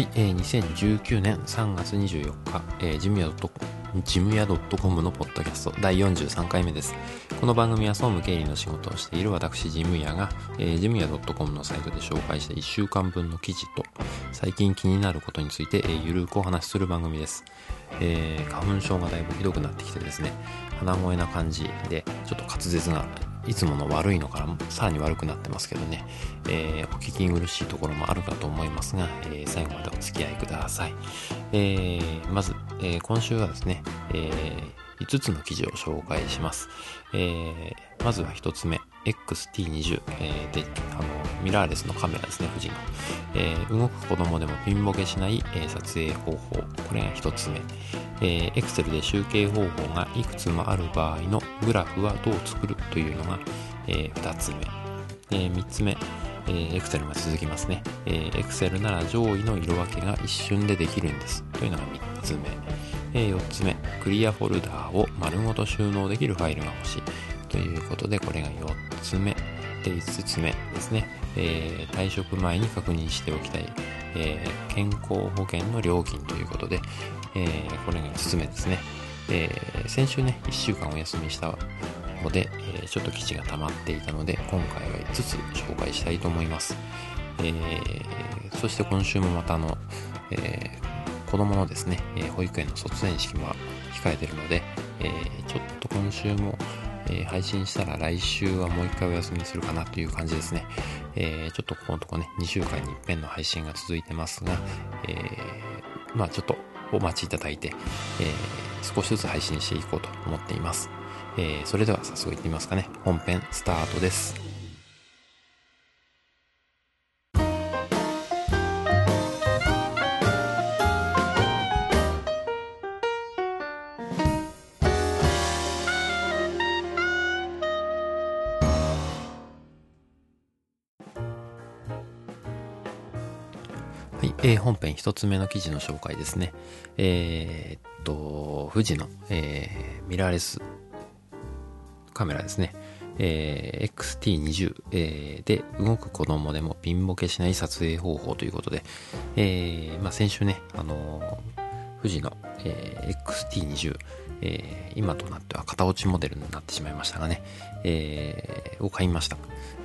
はい、えー、2019年3月24日、えー、ジムヤドットジムヤドットコムのポッドキャスト第43回目です。この番組は総務経理の仕事をしている私ジムヤが、えー、ジムヤドットコムのサイトで紹介した1週間分の記事と最近気になることについて、えー、ゆるくお話しする番組です。えー、花粉症がだいぶひどくなってきてですね、鼻声な感じで、ちょっと滑舌がいつもの悪いのからさらに悪くなってますけどね、えー、お聞き苦しいところもあるかと思いますが、えー、最後までお付き合いください。えー、まず、え今週はですね、え5つの記事を紹介します。えまずは1つ目、XT20、えー、で、あの、ミラーレスのカメラですね、富士の。えー、動く子供でもピンボケしない、えー、撮影方法。これが一つ目。えー、Excel で集計方法がいくつもある場合のグラフはどう作るというのが、えー、二つ目。えー、三つ目。えー、Excel が続きますね。えー、Excel なら上位の色分けが一瞬でできるんです。というのが三つ目。えー、4つ目、クリアフォルダーを丸ごと収納できるファイルが欲しい。ということで、これが4つ目。で、5つ目ですね。えー、退職前に確認しておきたい、えー、健康保険の料金ということで、えー、これが5つ目ですね。えー、先週ね、1週間お休みしたので、えー、ちょっと記事が溜まっていたので、今回は5つ紹介したいと思います。えー、そして今週もまたあの、えー、子供のですね、え保育園の卒園式も控えてるので、えー、ちょっと今週もえー、配信したら来週はもう一回お休みするかなという感じですね。えー、ちょっとここのとこね、2週間に一遍の配信が続いてますが、えー、まあちょっとお待ちいただいて、え少しずつ配信していこうと思っています。えそれでは早速いってみますかね。本編スタートです。えー、本編一つ目の記事の紹介ですね。えー、っと、富士の、えー、ミラーレスカメラですね。えー、XT20、えー、で動く子供でもピンボケしない撮影方法ということで、えーまあ、先週ね、あのー、富士の、えー、XT20、えー、今となっては型落ちモデルになってしまいましたがね、えー、を買いました。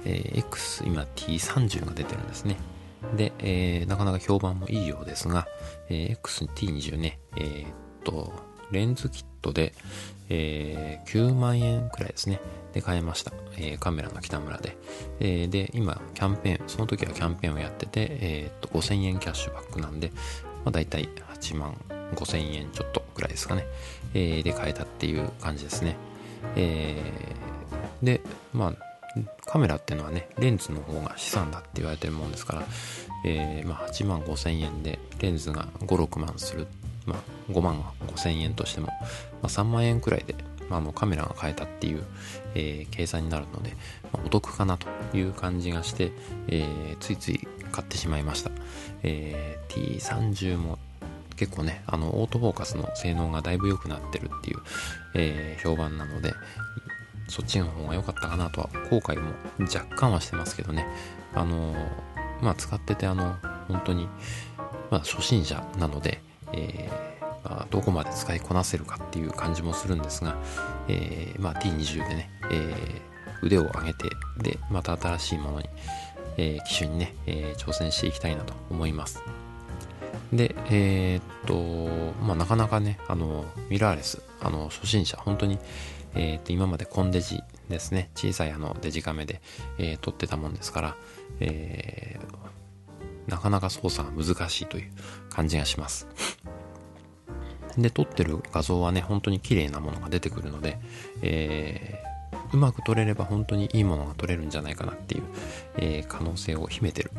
えー、X、今 T30 が出てるんですね。で、えー、なかなか評判もいいようですが、えー、XT20 ね、えー、っと、レンズキットで、えー、9万円くらいですね。で買いました。えー、カメラの北村で。えー、で、今、キャンペーン、その時はキャンペーンをやってて、えー、っと、5000円キャッシュバックなんで、まあ、大体8万5000円ちょっとくらいですかね。えー、で買えたっていう感じですね。えー、で、まあ、カメラっていうのはね、レンズの方が資産だって言われてるもんですから、えー、まあ、8万5千円でレンズが5、6万する、まあ、5万5千円としても、まあ、3万円くらいで、まあ、のカメラが買えたっていう、えー、計算になるので、ま、お得かなという感じがして、えー、ついつい買ってしまいました。えー、T30 も結構ね、あの、オートフォーカスの性能がだいぶ良くなってるっていう、えー、評判なので、そっちの方が良かったかなとは、後悔も若干はしてますけどね。あの、まあ、使ってて、あの、本当に、まあ、初心者なので、えー、まあ、どこまで使いこなせるかっていう感じもするんですが、えー、まあ、T20 でね、えー、腕を上げて、で、また新しいものに、えー、機種にね、えー、挑戦していきたいなと思います。で、えー、っと、まあ、なかなかね、あの、ミラーレス、あの、初心者、本当に、えー、と今までコンデジですね。小さいあのデジカメで、えー、撮ってたもんですから、えー、なかなか操作が難しいという感じがします。で撮ってる画像はね本当に綺麗なものが出てくるので、えー、うまく撮れれば本当にいいものが撮れるんじゃないかなっていう、えー、可能性を秘めてる、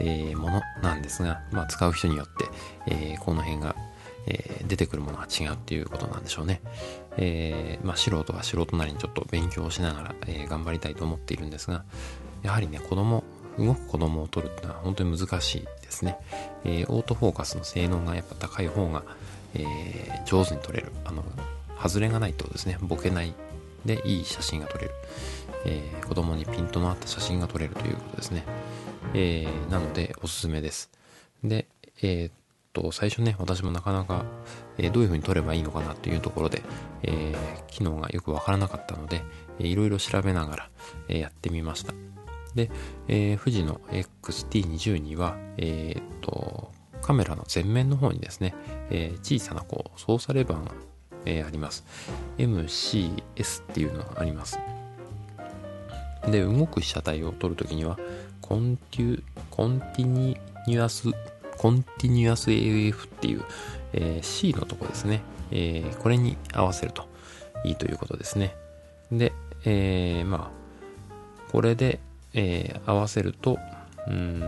えー、ものなんですが、まあ、使う人によって、えこの辺がえー、出てくるものが違うっていうことなんでしょうね。えー、まあ、素人は素人なりにちょっと勉強しながら、えー、頑張りたいと思っているんですが、やはりね、子供、動く子供を撮るってのは本当に難しいですね。えオートフォーカスの性能がやっぱ高い方が、え上手に撮れる。あの、外れがないとですね。ボケないでいい写真が撮れる。えー、子供にピントの合った写真が撮れるということですね。えー、なのでおすすめです。で、えー、と、最初ね、私もなかなか、えー、どういう風に撮ればいいのかなというところで、えー、機能がよくわからなかったので、えー、いろいろ調べながら、えー、やってみました。で、えー、富士の XT20 は、えー、っと、カメラの前面の方にですね、えー、小さなこう操作レバーが、えー、あります。MCS っていうのがあります。で、動く被写体を撮るときには、 conti continuous、continuous AF っていう、えー、C のとこですね、えー、これに合わせるといいということですね。で、えー、まあ、これで、えー、合わせると、うん、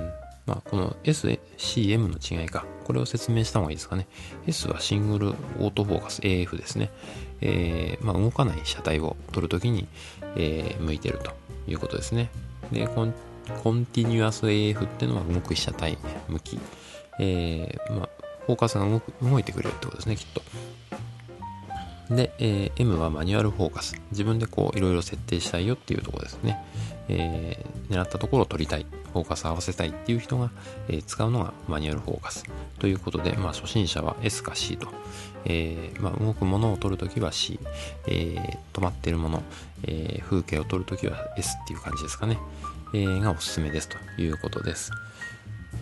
まあ、この SCM の違いか。これを説明した方がいいですかね。S はシングルオートフォーカス AF ですね。えー、まあ、動かない車体を撮るときに、えー、向いてるということですね。で、コンティニュアス AF っていうのは動く被写体向き。えー、ま、フォーカスが動く動いてくれるってことですね、きっと。で、えー、M はマニュアルフォーカス。自分でこういろいろ設定したいよっていうとこですね。えー、狙ったところを撮りたい。フォーカス合わせたいっていう人が、えー、使うのがマニュアルフォーカス。ということで、まあ初心者は S か C と。えー、まあ動くものを撮るときは C。え、止まっているもの、え、風景を撮るときは S っていう感じですかね。え、がおすすめですということです。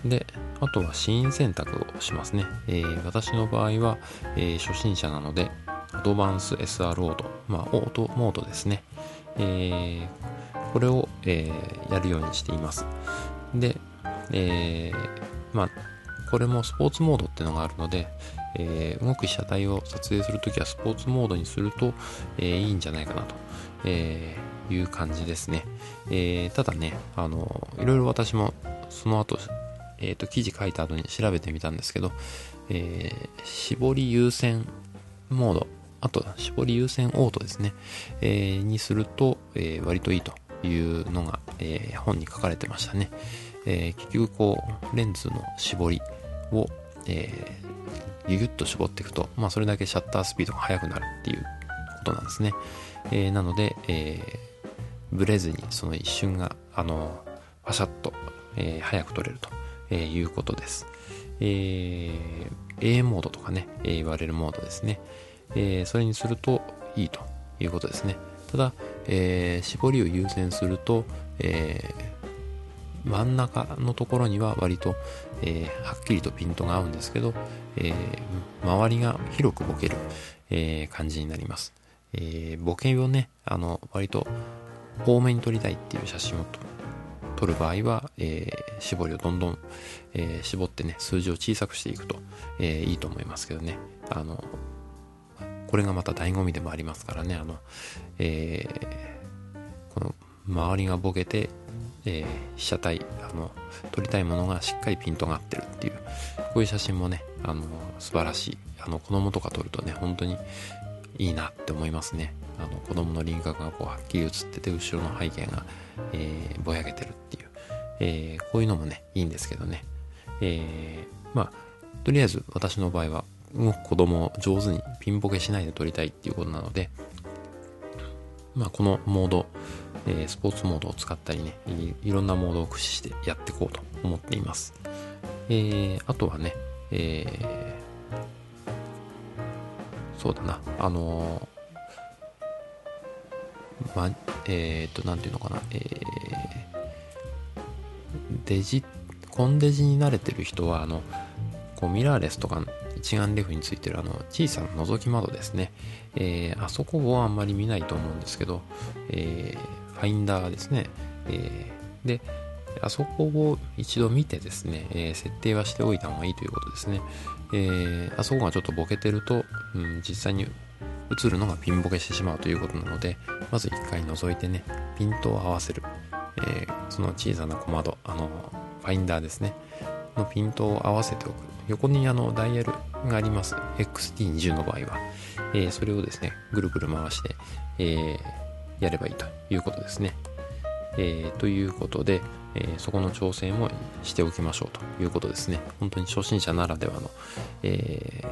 で、あとはシーン選択をしますね。えー、私の場合は、えー、初心者なので、アドバンス SR オート、まあ、オートモードですね。えー、これを、えー、やるようにしています。で、えー、まあ、これもスポーツモードっていうのがあるので、えー、動く被写体を撮影するときはスポーツモードにすると、えー、いいんじゃないかなと、えー、いう感じですね。え、ただね、あの、いろいろ私もその後、えっ、ー、と、記事書いた後に調べてみたんですけど、えー、絞り優先モードあと、絞り優先オートですね、えー、にすると、えー、割といいというのが、えー、本に書かれてましたね。え結局、こう、レンズの絞りを、えギュギュッと絞っていくと、まあ、それだけシャッタースピードが速くなるっていうことなんですね。えなので、えブレずにその一瞬が、あの、パシャッと、え早く撮れると、えいうことです。えー、A モードとかね、え言われるモードですね。えー、それにするといいということですね。ただ、えー、絞りを優先すると、えー、真ん中のところには割と、えはっきりとピントが合うんですけど、え周りが広くボケる、え感じになります。えボケをね、あの、割と多めに撮りたいっていう写真を撮る場合は、えー、絞りをどんどん、えー、絞ってね、数字を小さくしていくと、えー、いいと思いますけどね。あの、これがまた醍醐味でもありますからね、あの、えー、この周りがボケて、えー、被写体、あの、撮りたいものがしっかりピントが合ってるっていう、こういう写真もね、あの、素晴らしい。あの、子供とか撮るとね、本当にいいなって思いますね。あの、子供の輪郭がこう、はっきり写ってて、後ろの背景が、えー、ぼやけてるっていう、えー、こういうのもね、いいんですけどね。えー、まあ、とりあえず私の場合は動く子供を上手にピンボケしないで撮りたいっていうことなので、まあ、このモード、え、スポーツモードを使ったりねい、ろんなモードを駆使してやっていこうと思っています。えー、あとはね、えー、そうだな、あの、えっ、と、なんていうのかな、えー、デジ、コンデジに慣れてる人は、あの、こうミラーレスとか一眼レフについてるあの小さな覗き窓ですね、えー、あそこをあんまり見ないと思うんですけど、えー、ファインダーですね、えー、であそこを一度見てですね、え、設定はしておいた方がいいということですね、え、あそこがちょっとボケてると、うん、実際に映るのがピンボケしてしまうということなのでまず一回覗いてねピントを合わせる、えー、その小さな小窓あのファインダーですね。のピントを合わせておく。横にあのダイヤルがあります。XT20 の場合は、えー、それをですねぐるぐる回して、えー、やればいいということですね、えー、ということで、えそこの調整もしておきましょうということですね。本当に初心者ならではの、え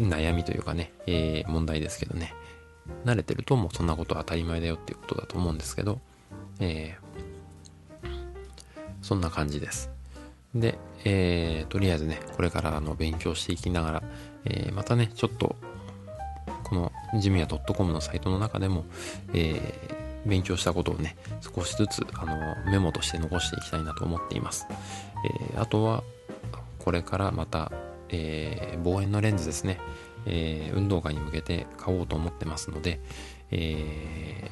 悩みというかね、え問題ですけどね。慣れてるともうそんなことは当たり前だよっていうことだと思うんですけど、えそんな感じですで、えー、とりあえずね、これからあの勉強していきながら、えー、またね、ちょっと、このジミヤ .com のサイトの中でも、えー、勉強したことをね、少しずつあのメモとして残していきたいなと思っています。えー、あとは、これからまた、えー、望遠のレンズですね、えー、運動会に向けて買おうと思ってますので、え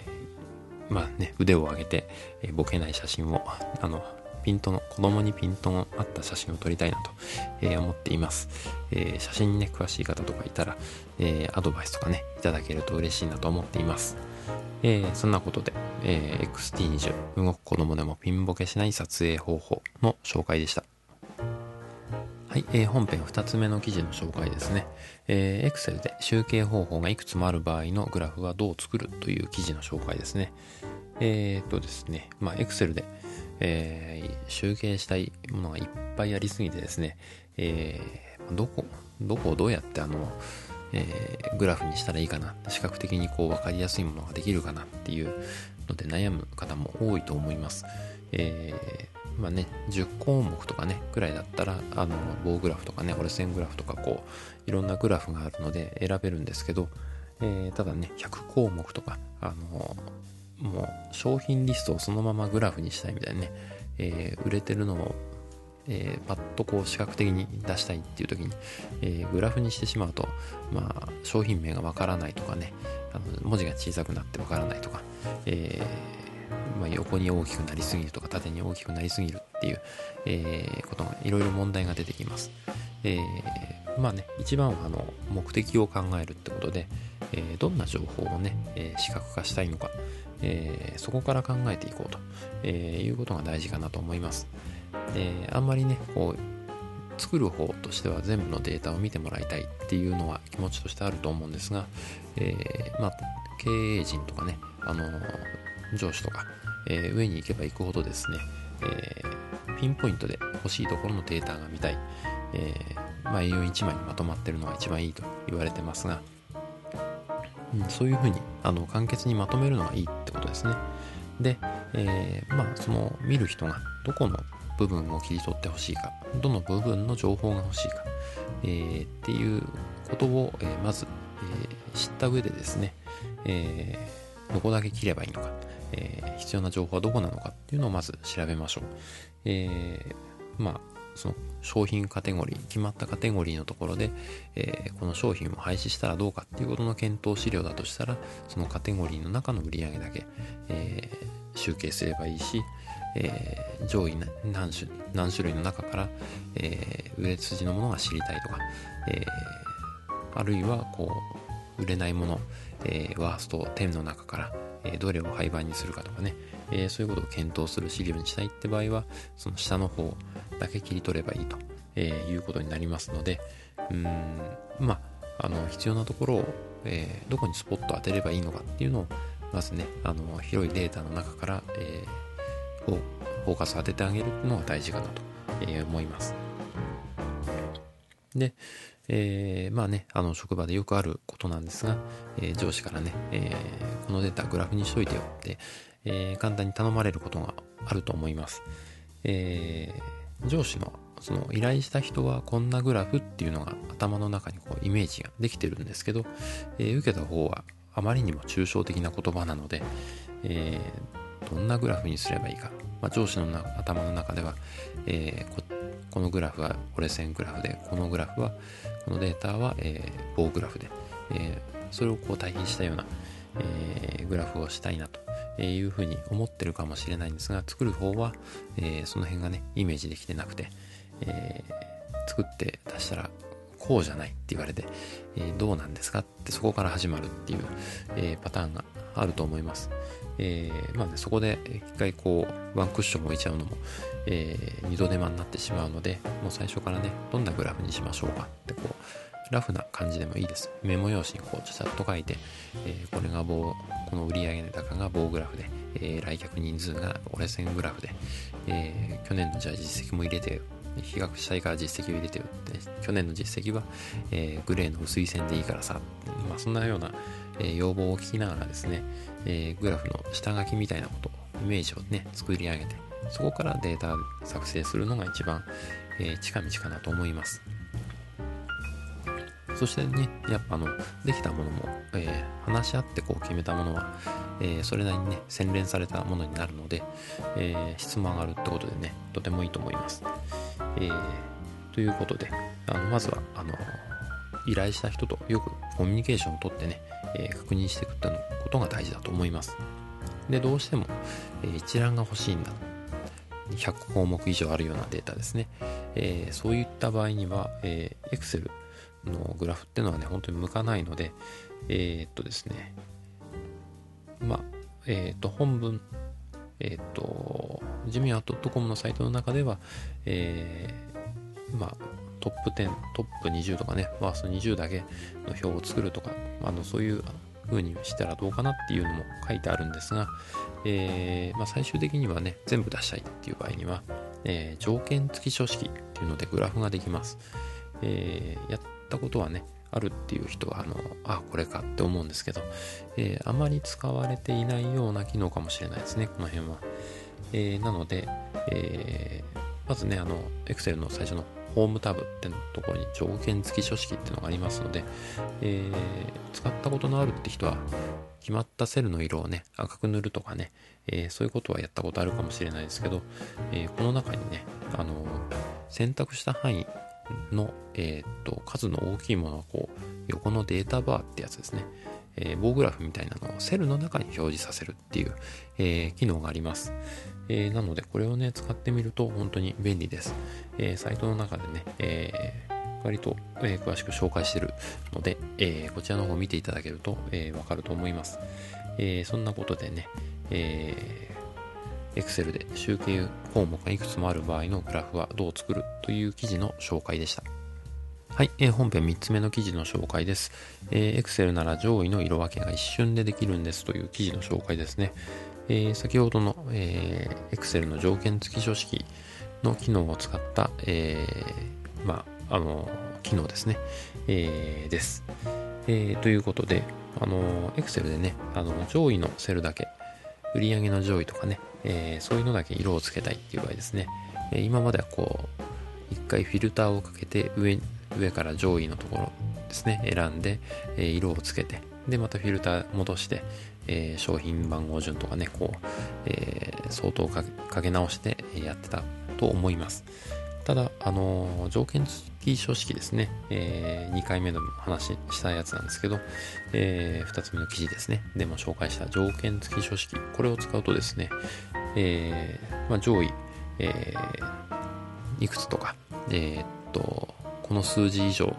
ー、まあね、腕を上げて、えー、ボケない写真を、あの、ピントの、子供にピントのあった写真を撮りたいなと、えー、思っています。えー、写真にね、詳しい方とかいたら、えー、アドバイスとかね、いただけると嬉しいなと思っています。えー、そんなことで、えー、XT20 動く子供でもピンボケしない撮影方法の紹介でした。はい、えー、本編2つ目の記事の紹介ですね。えー、Excel で集計方法がいくつもある場合のグラフはどう作るという記事の紹介ですね。えー、っとですね、まあ、Excel で、えー、集計したいものがいっぱいありすぎてですね、えー、どこ、どこをどうやってあの、えー、グラフにしたらいいかな、視覚的にこう分かりやすいものができるかなっていうので悩む方も多いと思います。え、まあね、10項目とかね、くらいだったら、あの、棒グラフとかね、折れ線グラフとか、こう、いろんなグラフがあるので選べるんですけど、えー、ただね、100項目とか、あの、もう商品リストをそのままグラフにしたいみたいなね、えー、売れてるのを、えー、パッとこう視覚的に出したいっていう時に、えー、グラフにしてしまうと、まあ、商品名がわからないとかね、あの文字が小さくなってわからないとか、えーまあ、横に大きくなりすぎるとか縦に大きくなりすぎるっていう、えー、ことがいろいろ問題が出てきます。えー、まあね、一番はあの目的を考えるってことで、えー、どんな情報をね、え視覚化したいのか、えそこから考えていこうと、えいうことが大事かなと思います。えあんまりね、こう、作る方としては全部のデータを見てもらいたいっていうのは気持ちとしてあると思うんですが、えまあ、経営陣とかね、あの上司とか、えー、上に行けば行くほどですね、えー、ピンポイントで欲しいところのデータが見たい、えー、まあ、A41 枚にまとまってるのが一番いいと言われてますが、うん、そういうふうにあの簡潔にまとめるのがいいってことですね。で、えー、まあその見る人がどこの部分を切り取ってほしいか、どの部分の情報が欲しいか、えー、っていうことを、えー、まず、えー、知った上でですね、えー、どこだけ切ればいいのか、えー、必要な情報はどこなのかっていうのをまず調べましょう。えー、まあ、その商品カテゴリー、決まったカテゴリーのところで、えー、この商品を廃止したらどうかっていうことの検討資料だとしたら、そのカテゴリーの中の売り上げだけ、え、集計すればいいし、え、上位何種何種類の中から、え、売れ筋のものが知りたいとか、え、あるいはこう売れないもの、えー、ワースト10の中から、えどれを廃盤にするかとかね、えそういうことを検討する資料にしたいって場合は、その下の方だけ切り取ればいいと、えいうことになりますので、うん、まあ、あの、必要なところを、えどこにスポット当てればいいのかっていうのを、まずね、あの、広いデータの中から、えー、フォーカスを当ててあげるのが大事かなと、え思います。で、えー、まあね、あの、職場でよくあることなんですが、えー、上司からね、えー、このデータグラフにしといてよって、え簡単に頼まれることがあると思います。え上司のその依頼した人はこんなグラフっていうのが頭の中にこうイメージができてるんですけど、え受けた方はあまりにも抽象的な言葉なので、えどんなグラフにすればいいか、まあ、上司の頭の中では、えー、ここのグラフは折れ線グラフで、このグラフは、このデータは、えー、棒グラフで、え、それをこう対比したような、え、グラフをしたいなというふうに思ってるかもしれないんですが、作る方は、え、その辺がね、イメージできてなくて、え、作って出したら、こうじゃないって言われて、えー、どうなんですかってそこから始まるっていう、えー、パターンがあると思います。えー、まあね、そこで一回こう、ワンクッション置いちゃうのも、えー、二度手間になってしまうので、もう最初からね、どんなグラフにしましょうかってこう、ラフな感じでもいいです。メモ用紙にこう、ちゃちゃっと書いて、えー、これが棒、この売上高が棒グラフで、えー、来客人数が折れ線グラフで、えー、去年のじゃあ実績も入れて比較したいから実績を入れてよって、去年の実績は、えー、グレーの薄い線でいいからさ、まあ、そんなような、え、要望を聞きながらですね、え、グラフの下書きみたいなこと、イメージをね、作り上げて、そこからデータ作成するのが一番、え、近道かなと思います。そしてねやっぱあのできたものも、え、話し合ってこう決めたものは、え、それなりにね洗練されたものになるので、え質も上がるってことでねとてもいいと思います、えーということであのまずはあの依頼した人とよくコミュニケーションをとってね、え確認していくってことが大事だと思います。でどうしても、え一覧が欲しいんだ。100項目以上あるようなデータですね、え、そういった場合には、えー、Excel のグラフっていうのはね、本当に向かないので、えー、っとですね、まあ、えー、っと、本文、えー、っと、ジミア .com のサイトの中では、えー、まあ、トップ10、トップ20とかね、ワースト20だけの表を作るとか、あの、そういう風にしたらどうかなっていうのも書いてあるんですが、えー、まあ、最終的にはね、全部出したいっていう場合には、えー、条件付き書式っていうのでグラフができます。えー、やったことはね、あるっていう人は、あの、あ、これかって思うんですけど、え、あまり使われていないような機能かもしれないですね、この辺は。え、なので、え、まずね、あの、Excel の最初のホームタブってのところに条件付き書式っていうのがありますので、えー、使ったことのあるって人は決まったセルの色をね赤く塗るとかね、えー、そういうことはやったことあるかもしれないですけど、えー、この中にね、あの選択した範囲の、えー、と数の大きいものはこう横のデータバーってやつですね、え棒グラフみたいなのをセルの中に表示させるっていう、え機能があります。えー、なのでこれをね使ってみると本当に便利です、え、サイトの中でね、え、割と、え詳しく紹介してるので、えこちらの方を見ていただけると、えわかると思います、えそんなことでね、え、Excel で集計項目がいくつもある場合のグラフはどう作るという記事の紹介でした。はい、えー、本編3つ目の記事の紹介です。えー、Excel なら上位の色分けが一瞬でできるんですという記事の紹介ですね。えー、先ほどの、えー、Excel の条件付き書式の機能を使った、えー、まあ、あの、機能ですね、えー、です。えー、ということで、あの、Excel でね、あの、上位のセルだけ、売上の上位とかね、えー、そういうのだけ色をつけたいっていう場合ですね、えー、今まではこう、一回フィルターをかけて上に、上から上位のところですね、選んで、え、色をつけて、で、またフィルター戻して、え、商品番号順とかね、こう、え、相当かけ直してやってたと思います。ただ、あの、条件付き書式ですね、え、2回目の話したやつなんですけど、え、2つ目の記事ですね、でも紹介した条件付き書式、これを使うとですね、えま、上位、え、いくつとか、え、っと、この数字以上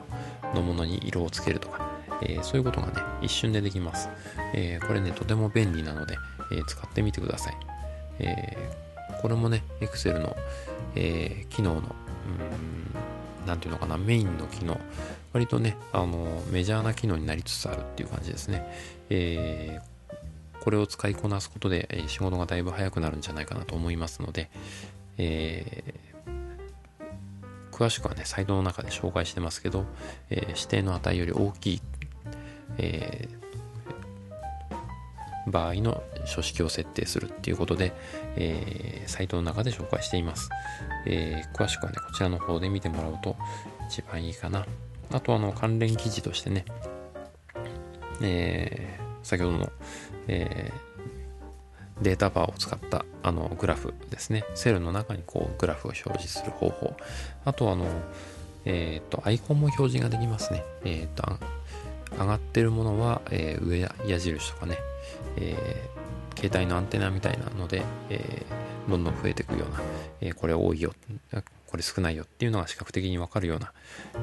のものに色をつけるとか、えー、そういうことがね、一瞬でできます。えー、これね、とても便利なので、えー、使ってみてください。えこれもね、Excel の、え機能の、うん、なんていうのかな、メインの機能、割とね、あの、メジャーな機能になりつつあるっていう感じですね。えこれを使いこなすことで、仕事がだいぶ早くなるんじゃないかなと思いますので、え詳しくはね、サイトの中で紹介してますけど、えー、指定の値より大きいえー、場合の書式を設定するっていうことで、えー、サイトの中で紹介しています。え、詳しくはね、こちらの方で見てもらうと一番いいかな。あと、あの、関連記事としてね、え、先ほどの、えー、データバーを使ったあのグラフですね。セルの中にこうグラフを表示する方法。あとあの、えっ、ー、と、アイコンも表示ができますね。えっ、ー、と、上がってるものは、えー、上矢印とかね、えー、携帯のアンテナみたいなので、えー、どんどん増えていくような、えこれ多いよ、これ少ないよっていうのが視覚的にわかるような、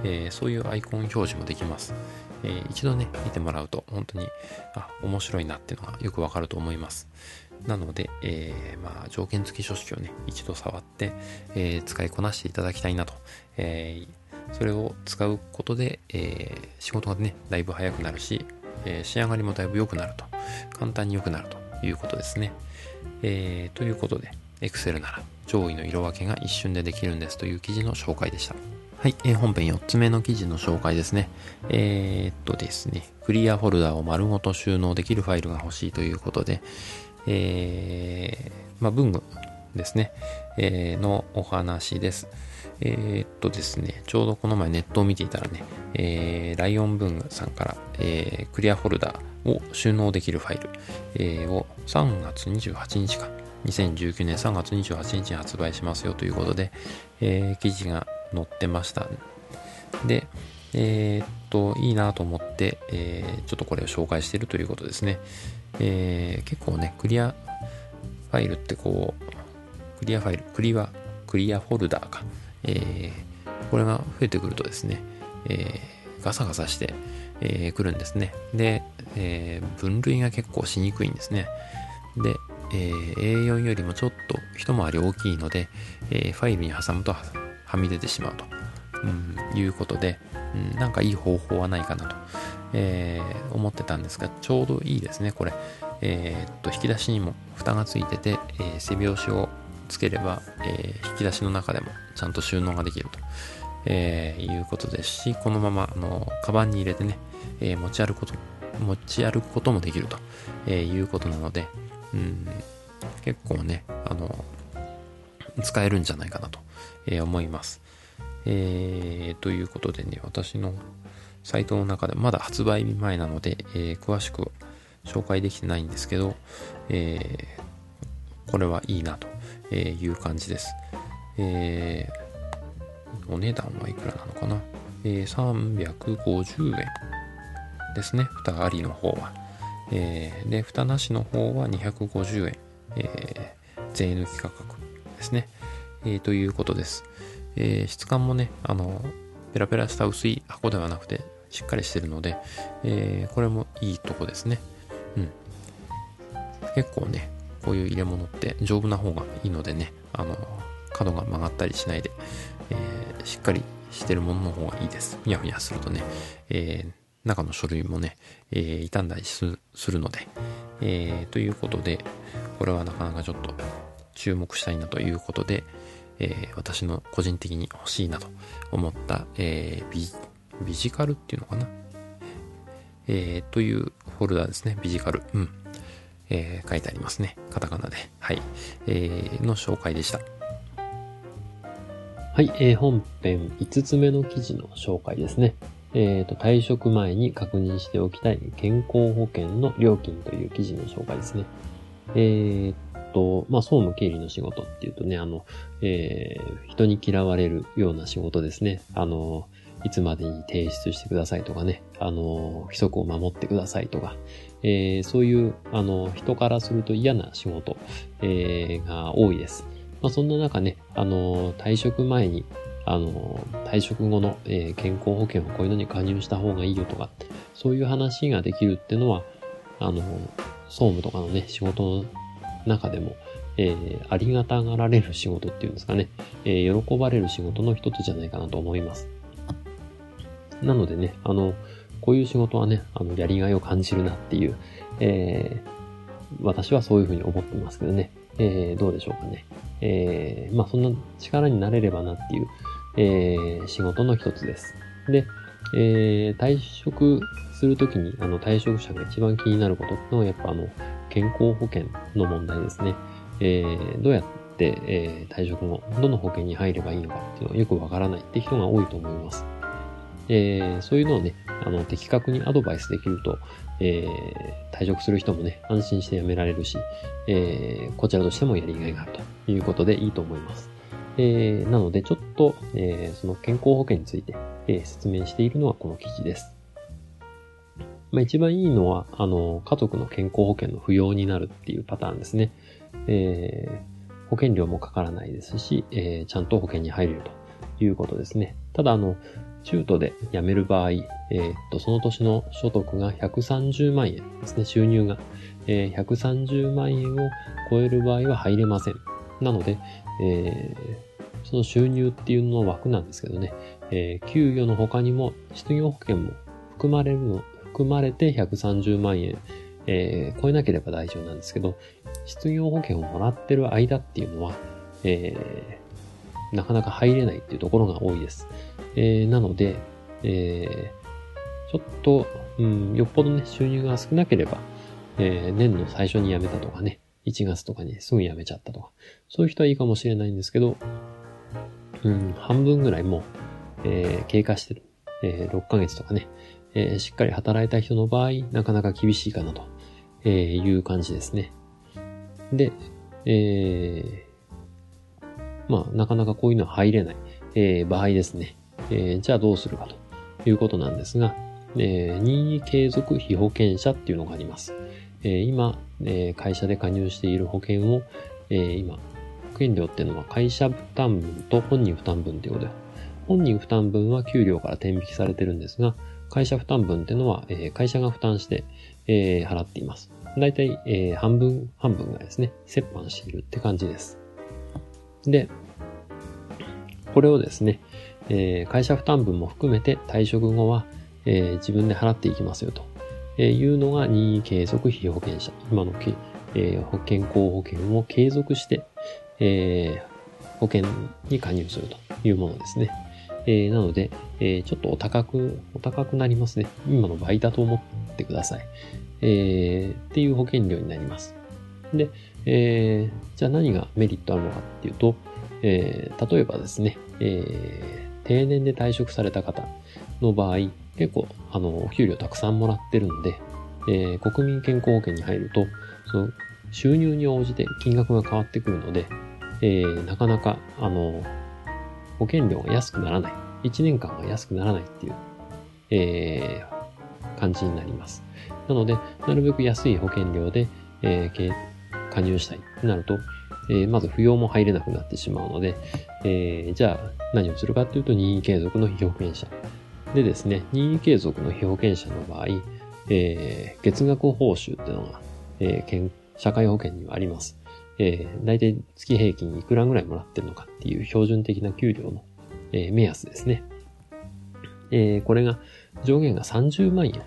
えそういうアイコン表示もできます。え一度ね、見てもらうと本当に、あ、面白いなっていうのがよくわかると思います。なので、えー、まあ、条件付き書式をね、一度触って、えー、使いこなしていただきたいなと、えー、それを使うことで、え、仕事がね、だいぶ早くなるし、え、仕上がりもだいぶ良くなると。簡単に良くなるということですね。え、ということで、Excel なら上位の色分けが一瞬でできるんですという記事の紹介でした。はい、えー、本編4つ目の記事の紹介ですね。えー、っとですね、クリアフォルダを丸ごと収納できるファイルが欲しいということで、えー、まあ、文具ですね、えー、のお話です。えー、っとですね、ちょうどこの前ネットを見ていたらね、えー、ライオン文具さんから、えー、クリアホルダーを収納できるファイル、えー、を3月28日か、2019年3月28日に発売しますよということで、えー、記事が載ってました。で、えー、っと、いいなと思って、えー、ちょっとこれを紹介しているということですね。えー、結構ね、クリアファイルってこう、クリアファイル、クリア、クリアフォルダーか。えー、これが増えてくるとですね、えー、ガサガサして、えー、くるんですね。で、えー、分類が結構しにくいんですね。で、えー、A4 よりもちょっと一回り大きいので、えー、ファイルに挟むとはみ出てしまうと、うん、いうことで、うん、なんかいい方法はないかなと、えー、思ってたんですが、ちょうどいいですね、これ。えー、っと、引き出しにも蓋がついてて、えー、背拍子をつければ、え、引き出しの中でもちゃんと収納ができると、え、いうことですし、このまま、あの、カバンに入れてね、え、持ち歩くこと、持ち歩くこともできると、え、いうことなので、うん、結構ね、あの、使えるんじゃないかなと、え、思います。えー、ということでね、私のサイトの中でまだ発売日前なので、えー、詳しく紹介できてないんですけど、えー、これはいいなという感じです。えー、お値段はいくらなのかな、えー、350円ですね。蓋ありの方は。えー、で、蓋なしの方は250円。えー、税抜き価格ですね。えー、ということです。えー、質感もね、あの、ペラペラした薄い箱ではなくて、しっかりしてるので、えー、これもいいとこですね。うん。結構ね、こういう入れ物って丈夫な方がいいのでね、あの、角が曲がったりしないで、えー、しっかりしてるものの方がいいです。ふにゃふにゃするとね、えー、中の書類もね、えー、傷んだりするので、えー、ということで、これはなかなかちょっと注目したいなということで、えー、私の個人的に欲しいなと思った、えー、ビジカルっていうのかな？えー、というフォルダーですね。ビジカル。うん。えー、書いてありますね。カタカナで。はい。えー、の紹介でした。はい。えー、本編5つ目の記事の紹介ですね。えっ、ー、と、退職前に確認しておきたい健康保険の料金という記事の紹介ですね。えー、と、まあ、総務経理の仕事っていうとね、あの、えー、人に嫌われるような仕事ですね。あの、いつまでに提出してくださいとかね、あの、規則を守ってくださいとか、えー、そういう、あの、人からすると嫌な仕事、えー、が多いです。まあ、そんな中ね、あの、退職前に、あの、退職後の、えー、健康保険をこういうのに加入した方がいいよとか、そういう話ができるっていうのは、あの、総務とかのね、仕事の中でも、えー、ありがたがられる仕事っていうんですかね、えー、喜ばれる仕事の一つじゃないかなと思います。なのでね、あの、こういう仕事はね、あの、やりがいを感じるなっていう、えー、私はそういうふうに思ってますけどね、えー、どうでしょうかね。えー、まあ、そんな力になれればなっていう、えー、仕事の一つです。で、えー、退職するときに、あの、退職者が一番気になることってのは、やっぱあの、健康保険の問題ですね。えー、どうやって、えー、退職後、どの保険に入ればいいのかっていうのはよくわからないって人が多いと思います。えー、そういうのをね、あの、的確にアドバイスできると、えー、退職する人もね、安心して辞められるし、えー、こちらとしてもやりがいがあるということでいいと思います。えー、なので、ちょっと、えー、その健康保険について、えー、説明しているのはこの記事です。まあ、一番いいのは、あの、家族の健康保険の不要になるっていうパターンですね。えー、保険料もかからないですし、えー、ちゃんと保険に入れるということですね。ただ、あの、中途で辞める場合、えー、っと、その年の所得が130万円ですね、収入が。えー、130万円を超える場合は入れません。なので、えー、その収入っていうの枠なんですけどね、えー、給与の他にも失業保険も含まれるの、含まれて130万円、えー、超えなければ大丈夫なんですけど、失業保険をもらってる間っていうのは、えー、なかなか入れないっていうところが多いです。えー、なので、えー、ちょっと、うん、よっぽどね、収入が少なければ、えー、年の最初に辞めたとかね、1月とかにすぐ辞めちゃったとか、そういう人はいいかもしれないんですけど、うん、半分ぐらいもう、えー、経過してる、えー、6ヶ月とかね、えー、しっかり働いた人の場合、なかなか厳しいかなと、えいう感じですね。で、えまあ、なかなかこういうのは入れない、え場合ですね。えじゃあどうするかということなんですが、え任意継続被保険者っていうのがあります。え今、え会社で加入している保険を、え今、保険料っていうのは会社負担分と本人負担分ということで、本人負担分は給料から転引きされてるんですが、会社負担分っていうのは、え会社が負担して、え払っています。だいたい、え半分、半分がですね、折半しているって感じです。で、これをですね、え会社負担分も含めて退職後は、えー、自分で払っていきますよと、えいうのが任意継続費保険者。今の、えー、保険公保険を継続して、えー、保険に加入するというものですね。えー、なので、えー、ちょっとお高く、お高くなりますね。今の倍だと思ってください。えー、っていう保険料になります。で、えー、じゃあ何がメリットあるのかっていうと、えー、例えばですね、えー、定年で退職された方の場合、結構、あの、お給料たくさんもらってるので、えー、国民健康保険に入ると、その、収入に応じて金額が変わってくるので、えー、なかなか、あの、保険料が安くならない。1年間は安くならないっていう、えー、感じになります。なので、なるべく安い保険料で、えー、加入したいってなると、えー、まず扶養も入れなくなってしまうので、えー、じゃあ何をするかっていうと任意継続の被保険者。でですね、任意継続の被保険者の場合、えー、月額報酬っていうのが、えー、社会保険にはあります。えー、大体月平均いくらぐらいもらってるのかっていう標準的な給料の、えー、目安ですね。えー、これが上限が30万円、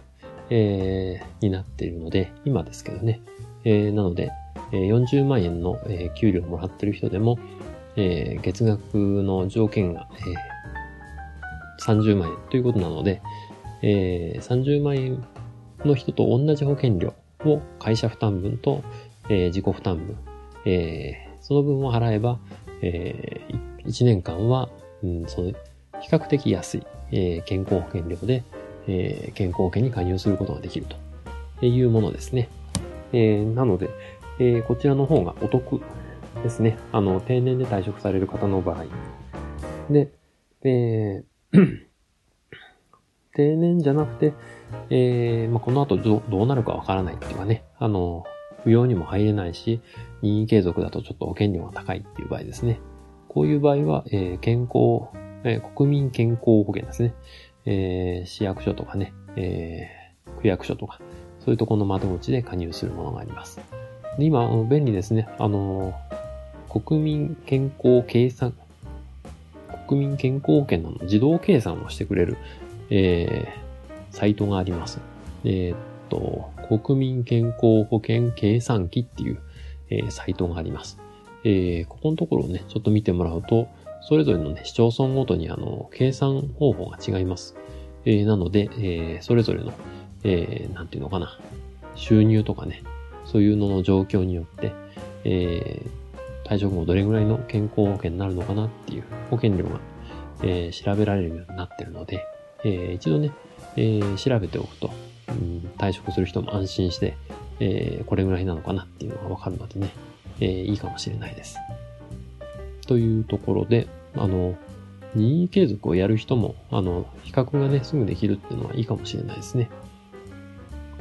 えー、になっているので、今ですけどね。えー、なので、40万円の、給料をもらってる人でも、月額の条件が、30万円ということなので、30万円の人と同じ保険料を会社負担分と、自己負担分、その分を払えば、1年間は、比較的安い、健康保険料で、健康保険に加入することができるというものですね。なので、えー、こちらの方がお得ですね。あの、定年で退職される方の場合。で、え 定年じゃなくて、えー、まあ、この後どどうなるかわからないっていうかね、あの、扶養にも入れないし、任意継続だとちょっと保険料が高いっていう場合ですね。こういう場合は、えー、健康、えー、国民健康保険ですね。えー、市役所とかね、え、区役所とか、そういうところの窓口で加入するものがあります。で今、便利ですね。あの、国民健康計算、国民健康保険の自動計算をしてくれる、えー、サイトがあります。えー、っと、国民健康保険計算機っていう、えー、サイトがあります。えー、ここのところをね、ちょっと見てもらうと、それぞれのね、市町村ごとにあの、計算方法が違います。えー、なので、えー、それぞれの、えー、なんていうのかな、収入とかね、そういうのの状況によって、えー、退職後どれぐらいの健康保険になるのかなっていう保険料が、えー、調べられるようになってるので、えー、一度ね、えー、調べておくと、うん、退職する人も安心して、えー、これぐらいなのかなっていうのがわかるのでね、えー、いいかもしれないです。というところで、あの、任意継続をやる人も、あの、比較がね、すぐできるっていうのはいいかもしれないですね。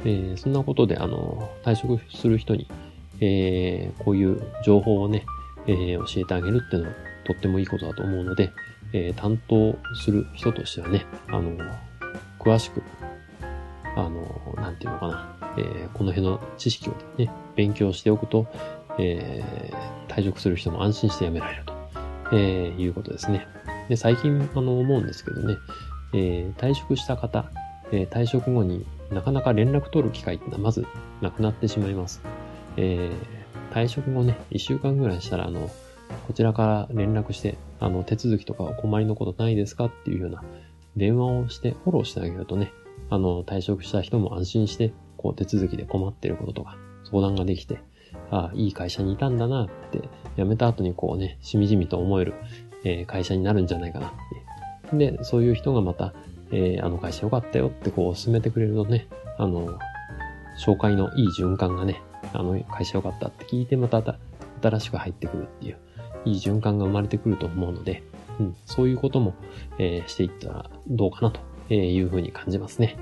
えー、そんなことで、あの、退職する人に、えー、こういう情報をね、えー、教えてあげるっていうのはとってもいいことだと思うので、えー、担当する人としてはね、あの、詳しく、あの、なんていうのかな、えー、この辺の知識をね、勉強しておくと、えー、退職する人も安心して辞められると、えー、いうことですね。で、最近、あの、思うんですけどね、えー、退職した方、えー、退職後になかなか連絡取る機会ってのはまずなくなってしまいます。えー、退職後ね、一週間ぐらいしたら、あの、こちらから連絡して、あの、手続きとかお困りのことないですかっていうような電話をしてフォローしてあげるとね、あの、退職した人も安心して、こう手続きで困ってることとか相談ができて、ああ、いい会社にいたんだなって、辞めた後にこうね、しみじみと思える、えー会社になるんじゃないかなって。で、そういう人がまた、えーあの会社良かったよってこう進めてくれるとね、あの、紹介のいい循環がね、あの会社良かったって聞いてまた新しく入ってくるっていう、いい循環が生まれてくると思うので、うん、そういうことも、えーしていったらどうかなというふうに感じますね。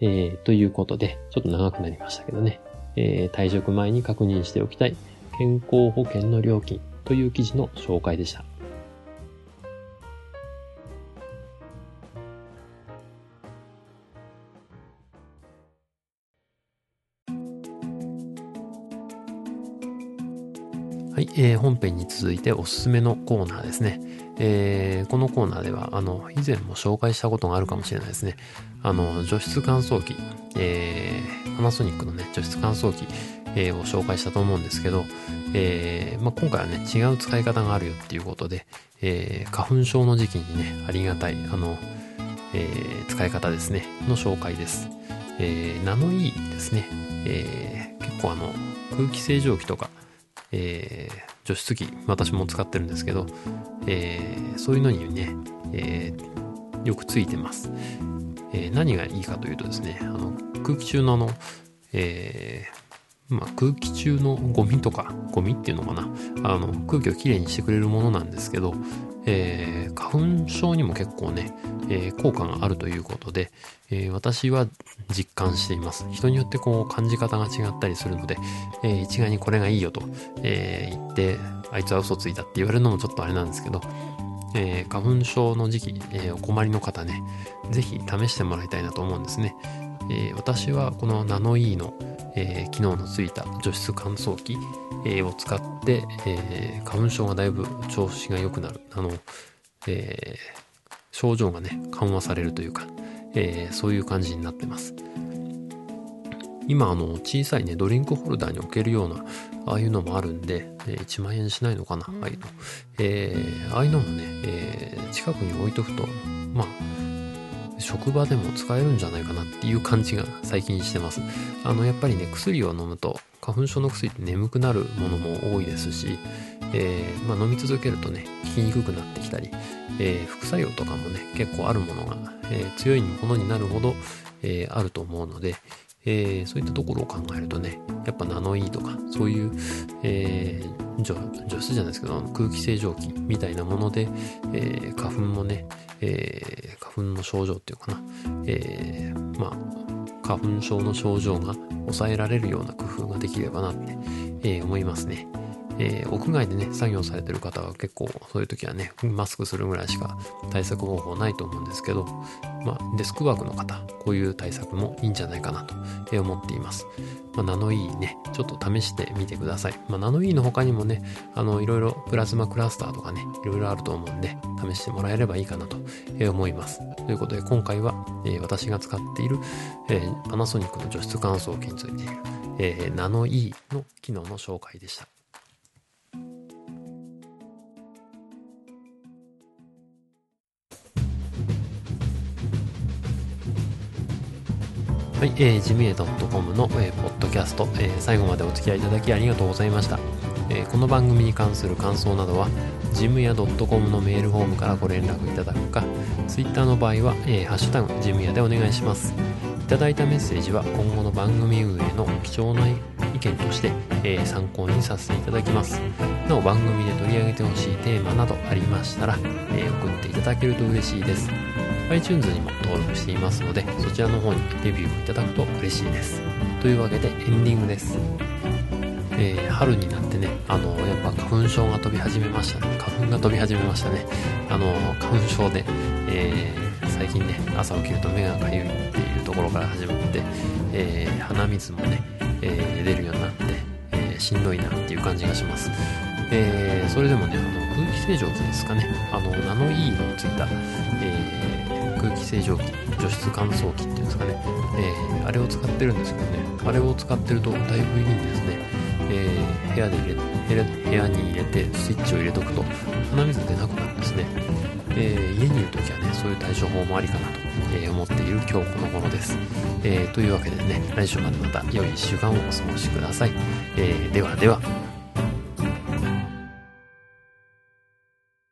えーということで、ちょっと長くなりましたけどね、えー退職前に確認しておきたい健康保険の料金という記事の紹介でした。はい、えー本編に続いておすすめのコーナーですね。えーこのコーナーでは、あの、以前も紹介したことがあるかもしれないですね。あの、除湿乾燥機、えーパナソニックのね、除湿乾燥機、えーを紹介したと思うんですけど、えーまあ、今回はね、違う使い方があるよっていうことで、えー花粉症の時期にね、ありがたい、あの、えー使い方ですね、の紹介です。えーナノイーですね。えー結構あの、空気清浄機とか、えー除湿機、私も使ってるんですけど、えーそういうのにね、えーよくついてます。え何がいいかというとですね、あの空気中のあの、えまあ、空気中のゴミとか、ゴミっていうのかな、あの空気をきれいにしてくれるものなんですけど、えー花粉症にも結構ね、えー効果があるということで、えー私は実感しています。人によってこう感じ方が違ったりするので、えー一概にこれがいいよと、え言って、あいつは嘘ついたって言われるのもちょっとあれなんですけど、え花粉症の時期、えお困りの方ね、ぜひ試してもらいたいなと思うんですね。え私はこのナノイーの、えー機能のついた除湿乾燥機、えーを使って、えー花粉症がだいぶ調子が良くなる。あの、え症状がね、緩和されるというか、えそういう感じになってます。今、あの、小さいね、ドリンクホルダーに置けるような、ああいうのもあるんで、え1万円しないのかな、ああいうの。えーああいうのもね、え近くに置いとくと、まあ、職場でも使えるんじゃないかなっていう感じが最近してます。あの、やっぱりね、薬を飲むと、花粉症の薬って眠くなるものも多いですし、えーまあ、飲み続けるとね、効きにくくなってきたり、えー副作用とかもね、結構あるものが、えー強いものになるほど、えーあると思うので、えーそういったところを考えるとね、やっぱナノイーとか、そういう、えー除除湿じゃないですけど、空気清浄機みたいなもので、えー花粉もね、えー花粉の症状っていうかな、えーまあ、花粉症の症状が抑えられるような工夫ができればなって、えー思いますね。えー屋外でね、作業されてる方は結構そういう時はね、マスクするぐらいしか対策方法ないと思うんですけど、まあ、デスクワークの方、こういう対策もいいんじゃないかなと思っています。まあ、ナノイーね、ちょっと試してみてください。まあ、ナノイーの他にもね、あの、いろいろプラズマクラスターとかね、いろいろあると思うんで、試してもらえればいいかなと思います。ということで、今回は、えー私が使っている、えーパナソニックの除湿乾燥機についている、えーナノイーの機能の紹介でした。はい、えー、ジミエ .com の、えーポッドキャスト、えー最後までお付き合いいただきありがとうございました。えーこの番組に関する感想などは、ジムヤ .com のメールフォームからご連絡いただくか、Twitter の場合は、えーハッシュタグジムヤでお願いします。いただいたメッセージは今後の番組運営の貴重な意見として、えー参考にさせていただきます。なお番組で取り上げてほしいテーマなどありましたら、えー送っていただけると嬉しいです。iTunes にも登録していますので、そちらの方にレビューをいただくと嬉しいです。というわけでエンディングです。えー春になってね、あのやっぱ花粉症が飛び始めましたね。花粉が飛び始めましたね。あの花粉症で、え最近ね、朝起きると目がかゆいっていうところから始まって、え鼻水もね、え出るようになって、えーしんどいなっていう感じがします。えそれでもね、あの空気清浄機ですかね、あのナノイーのついた、気清浄機、除湿乾燥機っていうんですかね、えーあれを使ってるんですけどね、あれを使ってるとだいぶいいんですね。えー部屋で入れ部屋部屋に入れてスイッチを入れとくと鼻水出なくなるんですね。えー家にいるときはね、そういう対処法もありかなとえ思っている今日この頃です。えというわけでね、来週までまた良い1週間をお過ごしください。えーではでは、